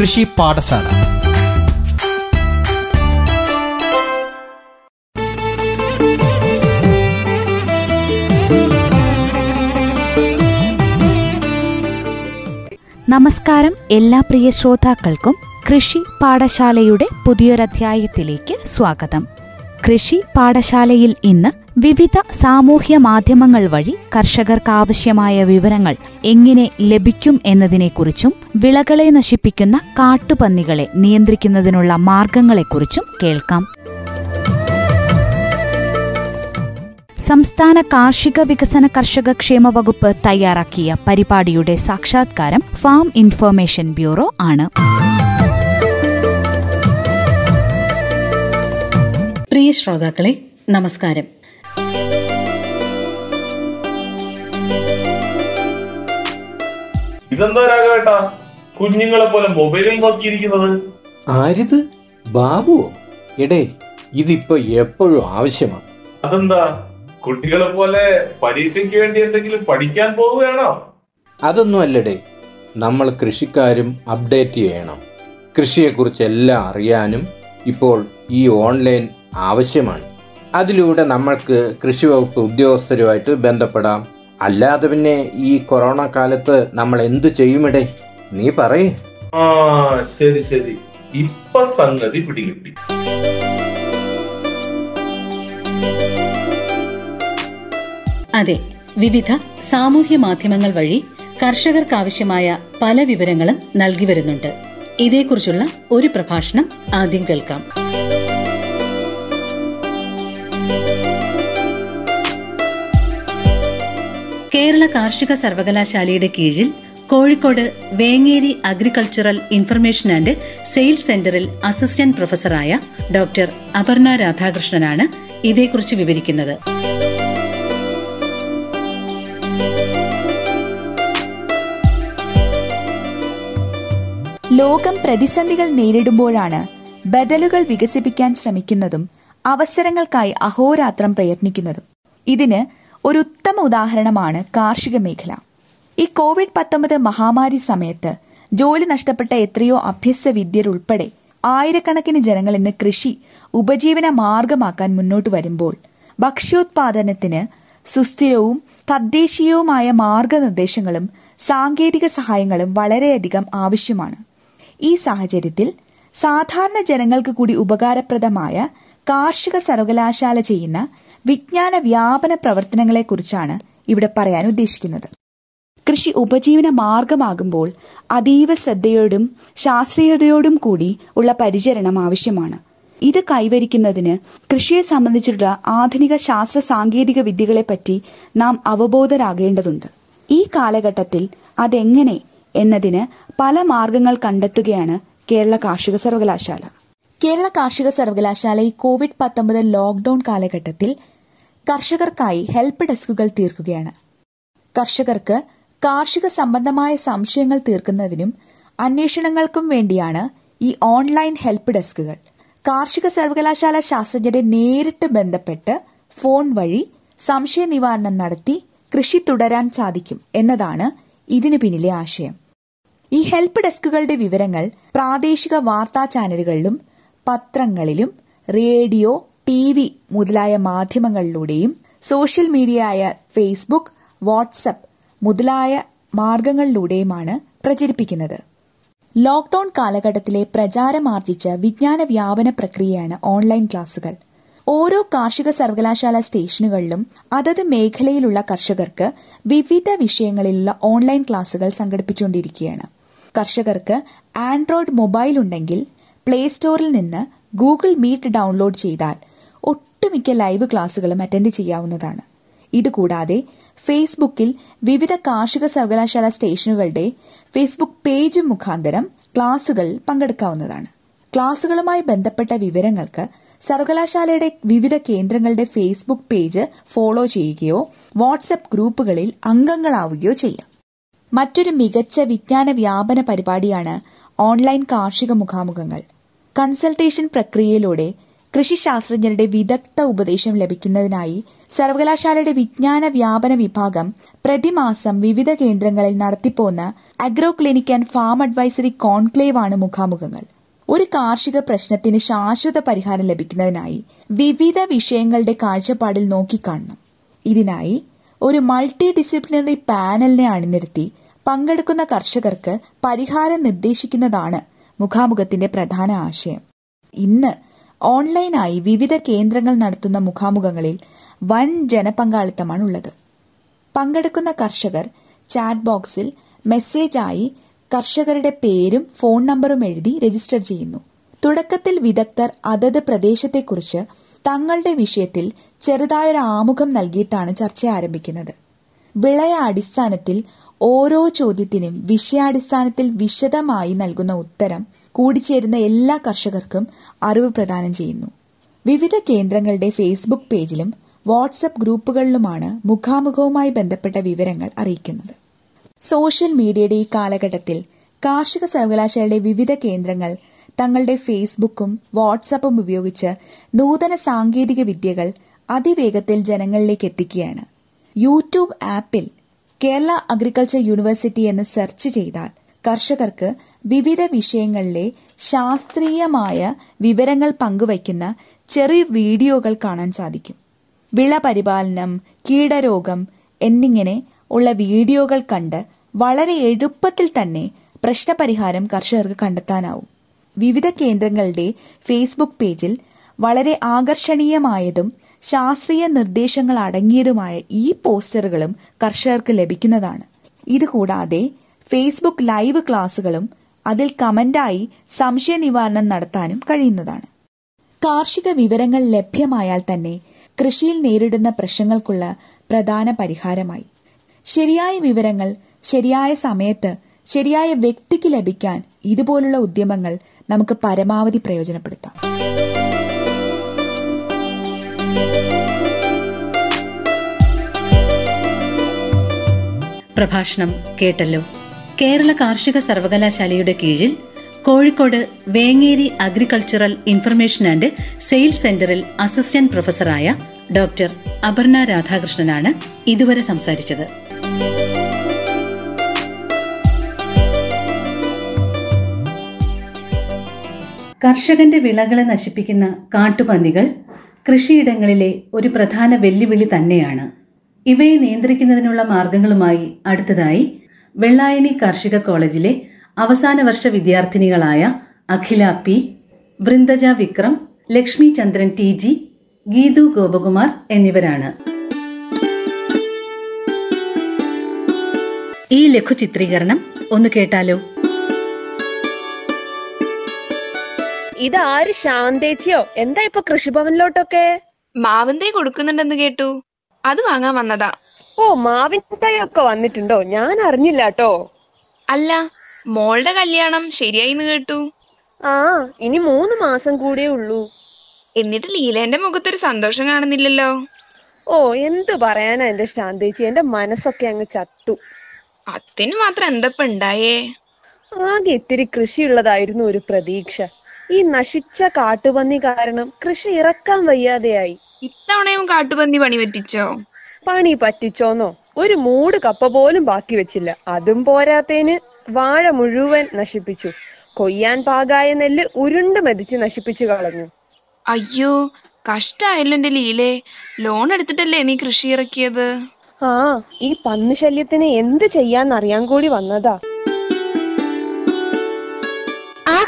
കൃഷി പാഠശാല. നമസ്കാരം എല്ലാ പ്രിയ ശ്രോതാക്കൾക്കും കൃഷി പാഠശാലയുടെ പുതിയൊരധ്യായത്തിലേക്ക് സ്വാഗതം. കൃഷി പാഠശാലയിൽ ഇന്ന് വിവിധ സാമൂഹ്യ മാധ്യമങ്ങൾ വഴി കർഷകർക്കാവശ്യമായ വിവരങ്ങൾ എങ്ങനെ ലഭിക്കും എന്നതിനെക്കുറിച്ചും വിളകളെ നശിപ്പിക്കുന്ന കാട്ടുപന്നികളെ നിയന്ത്രിക്കുന്നതിനുള്ള മാർഗങ്ങളെക്കുറിച്ചും കേൾക്കാം. സംസ്ഥാന കാർഷിക വികസന കർഷക ക്ഷേമ വകുപ്പ് തയ്യാറാക്കിയ പരിപാടിയുടെ സാക്ഷാത്കാരം ഫാം ഇൻഫർമേഷൻ ബ്യൂറോ ആണ്. പ്രിയ ശ്രോതാക്കളെ നമസ്കാരം. ഇതെന്താ രാഘവേട്ടാ? കുഞ്ഞുങ്ങളെ പോലെ മൊബൈലിൽ നോക്കിയിരിക്കുന്നത്? ആരിത്? ബാബുവോ? എടേ ഇതിപ്പോ എപ്പോഴും ആവശ്യമാണ് അതെന്താ? കുട്ടികളെ പോലെ പരീക്ഷയ്ക്ക് വേണ്ടി എന്തെങ്കിലും പഠിക്കാൻ പോവുകയാണോ? അതൊന്നും അല്ലടേ. നമ്മൾ കൃഷിക്കാരും അപ്ഡേറ്റ് ചെയ്യണം. കൃഷിയെക്കുറിച്ച് എല്ലാം അറിയാനും ഇപ്പോൾ ഈ ഓൺലൈൻ ആവശ്യമാണ്. അതിലൂടെ നമ്മൾക്ക് കൃഷി വകുപ്പ് ഉദ്യോഗസ്ഥരുമായിട്ട് ബന്ധപ്പെടാം. അല്ലാതെ പിന്നെ ഈ കൊറോണ കാലത്ത് നമ്മൾ എന്തു ചെയ്യുമിടെ? നീ പറയേ. ആ ശരി ശരി. ഇപ്പൊ സംഗതി പിടികിട്ടി. അതെ വിവിധ സാമൂഹ്യ മാധ്യമങ്ങൾ വഴി കർഷകർക്കാവശ്യമായ പല വിവരങ്ങളും നൽകി വരുന്നുണ്ട്. ഇതേക്കുറിച്ചുള്ള ഒരു പ്രഭാഷണം ആദ്യം കേൾക്കാം. കേരള കാർഷിക സർവകലാശാലയുടെ കീഴിൽ Kozhikode Vengeri agricultural information and sales സെന്ററിൽ അസിസ്റ്റന്റ് പ്രൊഫസറായ ഡോക്ടർ അപർണ രാധാകൃഷ്ണനാണ് ഇതേക്കുറിച്ച് വിവരിക്കുന്നത്. ലോകം പ്രതിസന്ധികൾ നേരിടുമ്പോഴാണ് ബദലുകൾ വികസിപ്പിക്കാൻ ശ്രമിക്കുന്നതും അവസരങ്ങൾക്കായി അഹോരാത്രം പ്രയത്നിക്കുന്നതും. ഇതിന് ഒരു ഉത്തമ ഉദാഹരണമാണ് കാർഷിക മേഖല. ഈ കോവിഡ് പത്തൊമ്പത് മഹാമാരി സമയത്ത് ജോലി നഷ്ടപ്പെട്ട എത്രയോ അഭ്യസ്ത വിദ്യരുൾപ്പെടെ ആയിരക്കണക്കിന് ജനങ്ങൾ ഇന്ന് കൃഷി ഉപജീവന മാർഗമാക്കാൻ മുന്നോട്ട് വരുമ്പോൾ ഭക്ഷ്യോത്പാദനത്തിന് സുസ്ഥിരവും തദ്ദേശീയവുമായ മാർഗനിർദ്ദേശങ്ങളും സാങ്കേതിക സഹായങ്ങളും വളരെയധികം ആവശ്യമാണ്. ഈ സാഹചര്യത്തിൽ സാധാരണ ജനങ്ങൾക്ക് കൂടി ഉപകാരപ്രദമായ കാർഷിക സർവകലാശാല ചെയ്യുന്ന വിജ്ഞാന വ്യാപന പ്രവർത്തനങ്ങളെക്കുറിച്ചാണ് ഇവിടെ പറയാൻ ഉദ്ദേശിക്കുന്നത്. കൃഷി ഉപജീവന മാർഗമാകുമ്പോൾ അതീവ ശ്രദ്ധയോടും ശാസ്ത്രീയതയോടും കൂടി ഉള്ള പരിചരണം ആവശ്യമാണ്. ഇത് കൈവരിക്കുന്നതിന് കൃഷിയെ സംബന്ധിച്ചുള്ള ആധുനിക ശാസ്ത്ര സാങ്കേതിക വിദ്യകളെപ്പറ്റി നാം അവബോധരാകേണ്ടതുണ്ട്. ഈ കാലഘട്ടത്തിൽ അതെങ്ങനെ എന്നതിന് പല മാർഗങ്ങൾ കണ്ടെത്തുകയാണ് കേരള കാർഷിക സർവകലാശാല. കേരള കാർഷിക സർവകലാശാല ഈ കോവിഡ് പത്തൊമ്പത് ലോക്ഡൌൺ കാലഘട്ടത്തിൽ കർഷകർക്കായി ഹെൽപ്പ് ഡെസ്കുകൾ തീർക്കുകയാണ്. കർഷകർക്ക് കാർഷിക സംബന്ധമായ സംശയങ്ങൾ തീർക്കുന്നതിനും അന്വേഷണങ്ങൾക്കും വേണ്ടിയാണ് ഈ ഓൺലൈൻ ഹെൽപ്പ് ഡെസ്കുകൾ. കാർഷിക സർവകലാശാല ശാസ്ത്രജ്ഞരെ നേരിട്ട് ബന്ധപ്പെട്ട് ഫോൺ വഴി സംശയ നിവാരണം നടത്തി കൃഷി തുടരാൻ സാധിക്കും എന്നതാണ് ഇതിനു പിന്നിലെ ആശയം. ഈ ഹെൽപ്പ് ഡെസ്കുകളുടെ വിവരങ്ങൾ പ്രാദേശിക വാർത്താ ചാനലുകളിലും പത്രങ്ങളിലും റേഡിയോ ടി വി മുതലായ മാധ്യമങ്ങളിലൂടെയും സോഷ്യൽ മീഡിയയായ ഫേസ്ബുക്ക് വാട്സപ്പ് മുതലായ മാർഗങ്ങളിലൂടെയുമാണ് പ്രചരിപ്പിക്കുന്നത്. ലോക്ഡൌൺ കാലഘട്ടത്തിലെ പ്രചാരമാർജിച്ച വിജ്ഞാന വ്യാപന പ്രക്രിയയാണ് ഓൺലൈൻ ക്ലാസുകൾ. ഓരോ കാർഷിക സർവകലാശാല സ്റ്റേഷനുകളിലും അതത് മേഖലയിലുള്ള കർഷകർക്ക് വിവിധ വിഷയങ്ങളിലുള്ള ഓൺലൈൻ ക്ലാസുകൾ സംഘടിപ്പിച്ചുകൊണ്ടിരിക്കുകയാണ്. കർഷകർക്ക് ആൻഡ്രോയിഡ് മൊബൈൽ ഉണ്ടെങ്കിൽ പ്ലേ സ്റ്റോറിൽ നിന്ന് ഗൂഗിൾ മീറ്റ് ഡൗൺലോഡ് ചെയ്താൽ ഒട്ടുമിക്ക ലൈവ് ക്ലാസുകളും അറ്റൻഡ് ചെയ്യാവുന്നതാണ്. ഇതുകൂടാതെ ഫേസ്ബുക്കിൽ വിവിധ കാർഷിക സർവകലാശാല സ്റ്റേഷനുകളുടെ ഫേസ്ബുക്ക് പേജ് മുഖാന്തരം ക്ലാസുകൾ പങ്കെടുക്കാവുന്നതാണ്. ക്ലാസുകളുമായി ബന്ധപ്പെട്ട വിവരങ്ങൾക്ക് സർവകലാശാലയുടെ വിവിധ കേന്ദ്രങ്ങളുടെ ഫേസ്ബുക്ക് പേജ് ഫോളോ ചെയ്യുകയോ വാട്സപ്പ് ഗ്രൂപ്പുകളിൽ അംഗങ്ങളാവുകയോ ചെയ്യാം. മറ്റൊരു മികച്ച വിജ്ഞാന വ്യാപന പരിപാടിയാണ് ഓൺലൈൻ കാർഷിക മുഖാമുഖങ്ങൾ. കൺസൾട്ടേഷൻ പ്രക്രിയയിലൂടെ കൃഷിശാസ്ത്രജ്ഞരുടെ വിദഗ്ധ ഉപദേശം ലഭിക്കുന്നതിനായി സർവകലാശാലയുടെ വിജ്ഞാന വ്യാപന വിഭാഗം പ്രതിമാസം വിവിധ കേന്ദ്രങ്ങളിൽ നടത്തിപ്പോന്ന agro clinic and farm advisory conclave ആണ് മുഖാമുഖങ്ങൾ. ഒരു കാർഷിക പ്രശ്നത്തിന് ശാശ്വത പരിഹാരം ലഭിക്കുന്നതിനായി വിവിധ വിഷയങ്ങളുടെ കാഴ്ചപ്പാടിൽ നോക്കിക്കാണണം. ഇതിനായി ഒരു മൾട്ടി ഡിസിപ്ലിനറി പാനലിനെ അണിനിരത്തി പങ്കെടുക്കുന്ന കർഷകർക്ക് പരിഹാരം നിർദ്ദേശിക്കുന്നതാണ് മുഖാമുഖത്തിന്റെ പ്രധാന ആശയം. ഇന്ന് ഓൺലൈനായി വിവിധ കേന്ദ്രങ്ങൾ നടത്തുന്ന മുഖാമുഖങ്ങളിൽ വൻ ജനപങ്കാളിത്തമാണ് ഉള്ളത് പങ്കെടുക്കുന്ന കർഷകർ ചാറ്റ് ബോക്സിൽ മെസ്സേജായി കർഷകരുടെ പേരും ഫോൺ നമ്പറും എഴുതി രജിസ്റ്റർ ചെയ്യുന്നു. തുടക്കത്തിൽ വിദഗ്ധർ അതത് പ്രദേശത്തെക്കുറിച്ച് തങ്ങളുടെ വിഷയത്തിൽ ചെറുതായൊരു ആമുഖം നൽകിയിട്ടാണ് ചർച്ച ആരംഭിക്കുന്നത്. വിളയ അടിസ്ഥാനത്തിൽ ഓരോ ചോദ്യത്തിനും വിഷയാടിസ്ഥാനത്തിൽ വിശദമായി നൽകുന്ന ഉത്തരം കൂടിച്ചേരുന്ന എല്ലാ കർഷകർക്കും അറിവ് പ്രദാനം ചെയ്യുന്നു. വിവിധ കേന്ദ്രങ്ങളുടെ ഫേസ്ബുക്ക് പേജിലും വാട്സപ്പ് ഗ്രൂപ്പുകളിലുമാണ് മുഖാമുഖവുമായി ബന്ധപ്പെട്ട വിവരങ്ങൾ അറിയിക്കുന്നത്. സോഷ്യൽ മീഡിയയുടെ ഈ കാലഘട്ടത്തിൽ കാർഷിക സർവകലാശാലയുടെ വിവിധ കേന്ദ്രങ്ങൾ തങ്ങളുടെ ഫേസ്ബുക്കും വാട്സപ്പും ഉപയോഗിച്ച് നൂതന സാങ്കേതിക വിദ്യകൾ അതിവേഗത്തിൽ ജനങ്ങളിലേക്ക് എത്തിക്കുകയാണ്. യൂട്യൂബ് ആപ്പിൽ കേരള അഗ്രികൾച്ചർ യൂണിവേഴ്സിറ്റി എന്ന് സെർച്ച് ചെയ്താൽ കർഷകർക്ക് വിവിധ വിഷയങ്ങളിലെ ശാസ്ത്രീയമായ വിവരങ്ങൾ പങ്കുവയ്ക്കുന്ന ചെറിയ വീഡിയോകൾ കാണാൻ സാധിക്കും. വിള പരിപാലനം കീടരോഗം എന്നിങ്ങനെ ഉള്ള വീഡിയോകൾ കണ്ട് വളരെ എളുപ്പത്തിൽ തന്നെ പ്രശ്നപരിഹാരം കർഷകർക്ക് കണ്ടെത്താനാവും. വിവിധ കേന്ദ്രങ്ങളുടെ ഫേസ്ബുക്ക് പേജിൽ വളരെ ആകർഷണീയമായതും ശാസ്ത്രീയ നിർദ്ദേശങ്ങൾ അടങ്ങിയതുമായ ഈ പോസ്റ്ററുകളും കർഷകർക്ക് ലഭിക്കുന്നതാണ്. ഇതുകൂടാതെ ഫേസ്ബുക്ക് ലൈവ് ക്ലാസുകളും അതിൽ കമന്റായി സംശയ നിവാരണം നടത്താനും കഴിയുന്നതാണ്. കാർഷിക വിവരങ്ങൾ ലഭ്യമായാൽ തന്നെ കൃഷിയിൽ നേരിടുന്ന പ്രശ്നങ്ങൾക്കുള്ള പ്രധാന പരിഹാരമായി. ശരിയായ വിവരങ്ങൾ ശരിയായ സമയത്ത് ശരിയായ വ്യക്തിക്ക് ലഭിക്കാൻ ഇതുപോലുള്ള ഉദ്യമങ്ങൾ നമുക്ക് പരമാവധി പ്രയോജനപ്പെടുത്താം. പ്രഭാഷണം കേട്ടല്ലോ. കേരള കാർഷിക സർവകലാശാലയുടെ കീഴിൽ Kozhikode Vengeri agricultural information and sales സെന്ററിൽ അസിസ്റ്റന്റ് പ്രൊഫസറായ ഡോക്ടർ അപർണ രാധാകൃഷ്ണനാണ് ഇതുവരെ സംസാരിച്ചത്. കർഷകന്റെ വിളകളെ നശിപ്പിക്കുന്ന കാട്ടുപന്നികൾ കൃഷിയിടങ്ങളിലെ ഒരു പ്രധാന വെല്ലുവിളി തന്നെയാണ്. ഇവയെ നിയന്ത്രിക്കുന്നതിനുള്ള മാർഗങ്ങളുമായി അടുത്തതായി വെള്ളായണി കാർഷിക കോളേജിലെ അവസാന വർഷ വിദ്യാർത്ഥിനികളായ Akhila P Vrindaja Vikram Lakshmi Chandran T G Geethu Gopakumar എന്നിവരാണ്. ഈ ലഘു ചിത്രീകരണം ഒന്ന് കേട്ടാലോ? ഇതാര് ശാന്തേച്ചിയോ? എന്താ ഇപ്പൊ കൃഷിഭവനിലോട്ടൊക്കെ? മാവന്തേ കൊടുക്കുന്നുണ്ടെന്ന് കേട്ടു. അത് വാങ്ങാൻ വന്നതാ. ഓ മാവിൻ തൈയൊക്കെ വന്നിട്ടുണ്ടോ? ഞാൻ അറിഞ്ഞില്ല കേട്ടോ അല്ല മോളുടെ കല്യാണം ശരിയായിന്ന് കേട്ടു. ആ ഇനി മൂന്ന് മാസം കൂടിയേ ഉള്ളൂ. എന്നിട്ട് ലീലേന്റെ മുഖത്തൊരു സന്തോഷം കാണുന്നില്ലല്ലോ. ഓ എന്ത് പറയാനാ എന്റെ ശാന്തേച്ചി? എന്റെ മനസ്സൊക്കെ അങ്ങ് ചത്തു. അതിന് മാത്രം എന്തപ്പ ഉണ്ടായേ? ആകെ ഇത്തിരി കൃഷിയുള്ളതായിരുന്നു ഒരു പ്രതീക്ഷ. ഈ നശിച്ച കാട്ടുപന്നി കാരണം കൃഷി ഇറക്കാൻ വയ്യാതെയായി. ഇത്തവണയും കാട്ടുപന്നി പണി പറ്റിച്ചോ? പണി പറ്റിച്ചോന്നോ? ഒരു മൂട് കപ്പ പോലും ബാക്കി വെച്ചില്ല. അതും പോരാത്തേന് വാഴ മുഴുവൻ നശിപ്പിച്ചു. കൊയ്യാൻ പാകായ നെല്ല് ഉരുണ്ട് മെതിച്ച് നശിപ്പിച്ചു കളഞ്ഞു. അയ്യോ കഷ്ടായല്ലോ എന്റെ ലീലേ. ലോൺ എടുത്തിട്ടല്ലേ നീ കൃഷി ഇറക്കിയത്? ആ ഈ പന്ന് ശല്യത്തിന് എന്ത് ചെയ്യാന്നറിയാൻ കൂടി വന്നതാ. ആ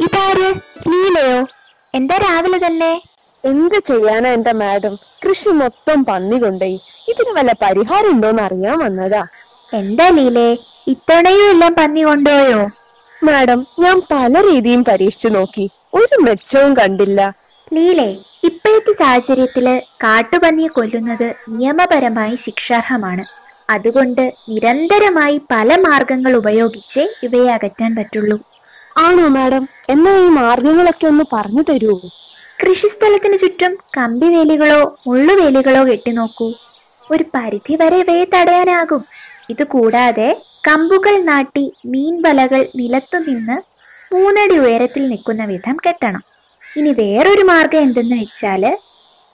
ഇതാര്? ലീലയോ? എന്താ രാവിലെ തന്നെ? എന്ത് ചെയ്യാനാ എന്റെ മാഡം? കൃഷി മൊത്തം പന്നി കൊണ്ടോയി ഇതിന് വല്ല പരിഹാരം ഉണ്ടോന്ന് അറിയാൻ വന്നതാ. എന്താ ലീലേ? ഇത്തവണയും എല്ലാം പന്നി കൊണ്ടുപോയോ? മാഡം ഞാൻ പല രീതിയും പരീക്ഷിച്ചു നോക്കി. ഒരു മെച്ചവും കണ്ടില്ല. ലീലേ ഇപ്പോഴത്തെ സാഹചര്യത്തിൽ കാട്ടുപന്നിയെ കൊല്ലുന്നത് നിയമപരമായി ശിക്ഷാർഹമാണ്. അതുകൊണ്ട് നിരന്തരമായി പല മാർഗങ്ങൾ ഉപയോഗിച്ച് ഇവയെ അകറ്റാൻ പറ്റുള്ളൂ. ആണോ മാഡം? എന്നാ ഈ മാർഗങ്ങളൊക്കെ ഒന്ന് പറഞ്ഞു തരുമോ കൃഷിസ്ഥലത്തിന് ചുറ്റും കമ്പിവേലികളോ കെട്ടി കെട്ടിനോക്കൂ. ഒരു പരിധി വരെ ഇവയെ തടയാനാകും. ഇത് കൂടാതെ കമ്പുകൾ നാട്ടി മീൻവലകൾ നിലത്തു നിന്ന് മൂന്നടി ഉയരത്തിൽ നിൽക്കുന്ന വിധം കെട്ടണം. ഇനി വേറൊരു മാർഗം എന്തെന്ന് വെച്ചാൽ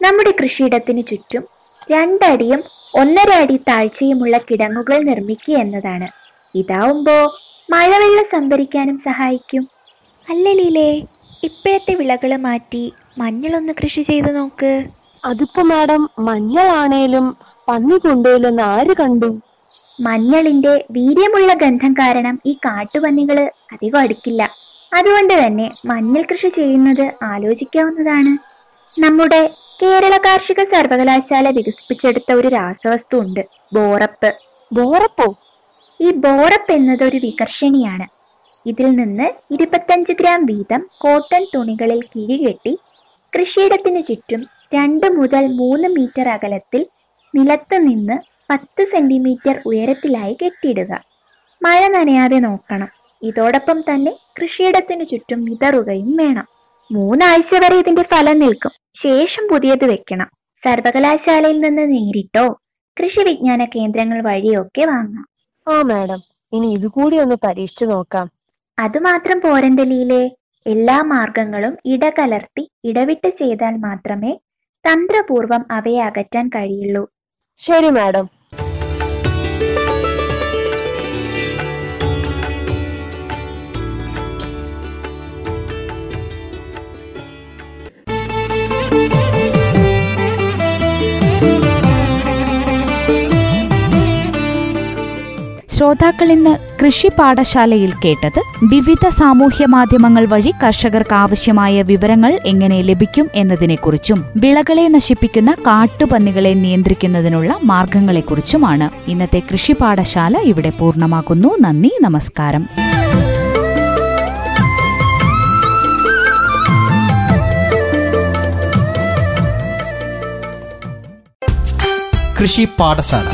നമ്മുടെ കൃഷിയിടത്തിന് ചുറ്റും രണ്ടടിയും ഒന്നര അടി താഴ്ചയുമുള്ള കിടങ്ങുകൾ നിർമ്മിക്കുക എന്നതാണ്. ഇതാവുമ്പോ മഴവെള്ളം സംഭരിക്കാനും സഹായിക്കും. അല്ലലീലേ ഇപ്പോഴത്തെ വിളകൾ മാറ്റി മഞ്ഞളൊന്ന് കൃഷി ചെയ്തു നോക്ക്. അതിപ്പോ മാഡം മഞ്ഞളാണേലും പന്നി കൊണ്ടുപോയില്ലെന്ന് ആര് കണ്ടു? മഞ്ഞളിന്റെ വീര്യമുള്ള ഗന്ധം കാരണം ഈ കാട്ടുപന്നികൾ അധികം അടുക്കില്ല. അതുകൊണ്ട് തന്നെ മഞ്ഞൾ കൃഷി ചെയ്യുന്നത് ആലോചിക്കാവുന്നതാണ്. നമ്മുടെ കേരള കാർഷിക സർവകലാശാല വികസിപ്പിച്ചെടുത്ത ഒരു രാസവസ്തു ഉണ്ട് ബോറപ്പ്. ബോറപ്പോ? ഈ ബോറപ്പ് എന്നത് ഒരു വികർഷണിയാണ്. ഇതിൽ നിന്ന് ഇരുപത്തഞ്ച് ഗ്രാം വീതം കോട്ടൺ തുണികളിൽ കിഴികെട്ടി കൃഷിയിടത്തിനു ചുറ്റും രണ്ട് മുതൽ മൂന്ന് മീറ്റർ അകലത്തിൽ നിലത്ത് നിന്ന് പത്ത് സെന്റിമീറ്റർ ഉയരത്തിലായി കെട്ടിയിടുക. മഴ നനയാതെ നോക്കണം. ഇതോടൊപ്പം തന്നെ കൃഷിയിടത്തിനു ചുറ്റും വിതറുകയും വേണം. മൂന്നാഴ്ച വരെ ഇതിന്റെ ഫലം നിൽക്കും. ശേഷം പുതിയത് വെക്കണം. സർവകലാശാലയിൽ നിന്ന് നേരിട്ടോ കൃഷി വിജ്ഞാന കേന്ദ്രങ്ങൾ വഴിയൊക്കെ വാങ്ങാം. ഓ മാഡം. ഇനി ഇതുകൂടി ഒന്ന് പരീക്ഷിച്ചു നോക്കാം. അതുമാത്രം പോരന്തലിയിലെ എല്ലാ മാർഗങ്ങളും ഇടകലർത്തി ഇടവിട്ട് ചെയ്താൽ മാത്രമേ തന്ത്രപൂർവം അവയെ അകറ്റാൻ കഴിയുള്ളൂ. ശരി മാഡം. ശ്രോതാക്കൾ ഇന്ന് കൃഷി പാഠശാലയിൽ കേട്ടത് വിവിധ സാമൂഹ്യ മാധ്യമങ്ങൾ വഴി കർഷകർക്ക് ആവശ്യമായ വിവരങ്ങൾ എങ്ങനെ ലഭിക്കും എന്നതിനെക്കുറിച്ചും വിളകളെ നശിപ്പിക്കുന്ന കാട്ടുപന്നികളെ നിയന്ത്രിക്കുന്നതിനുള്ള മാർഗങ്ങളെക്കുറിച്ചുമാണ്. ഇന്നത്തെ കൃഷി പാഠശാല ഇവിടെ പൂർണമാക്കുന്നു. നന്ദി നമസ്കാരം. കൃഷി പാഠശാല.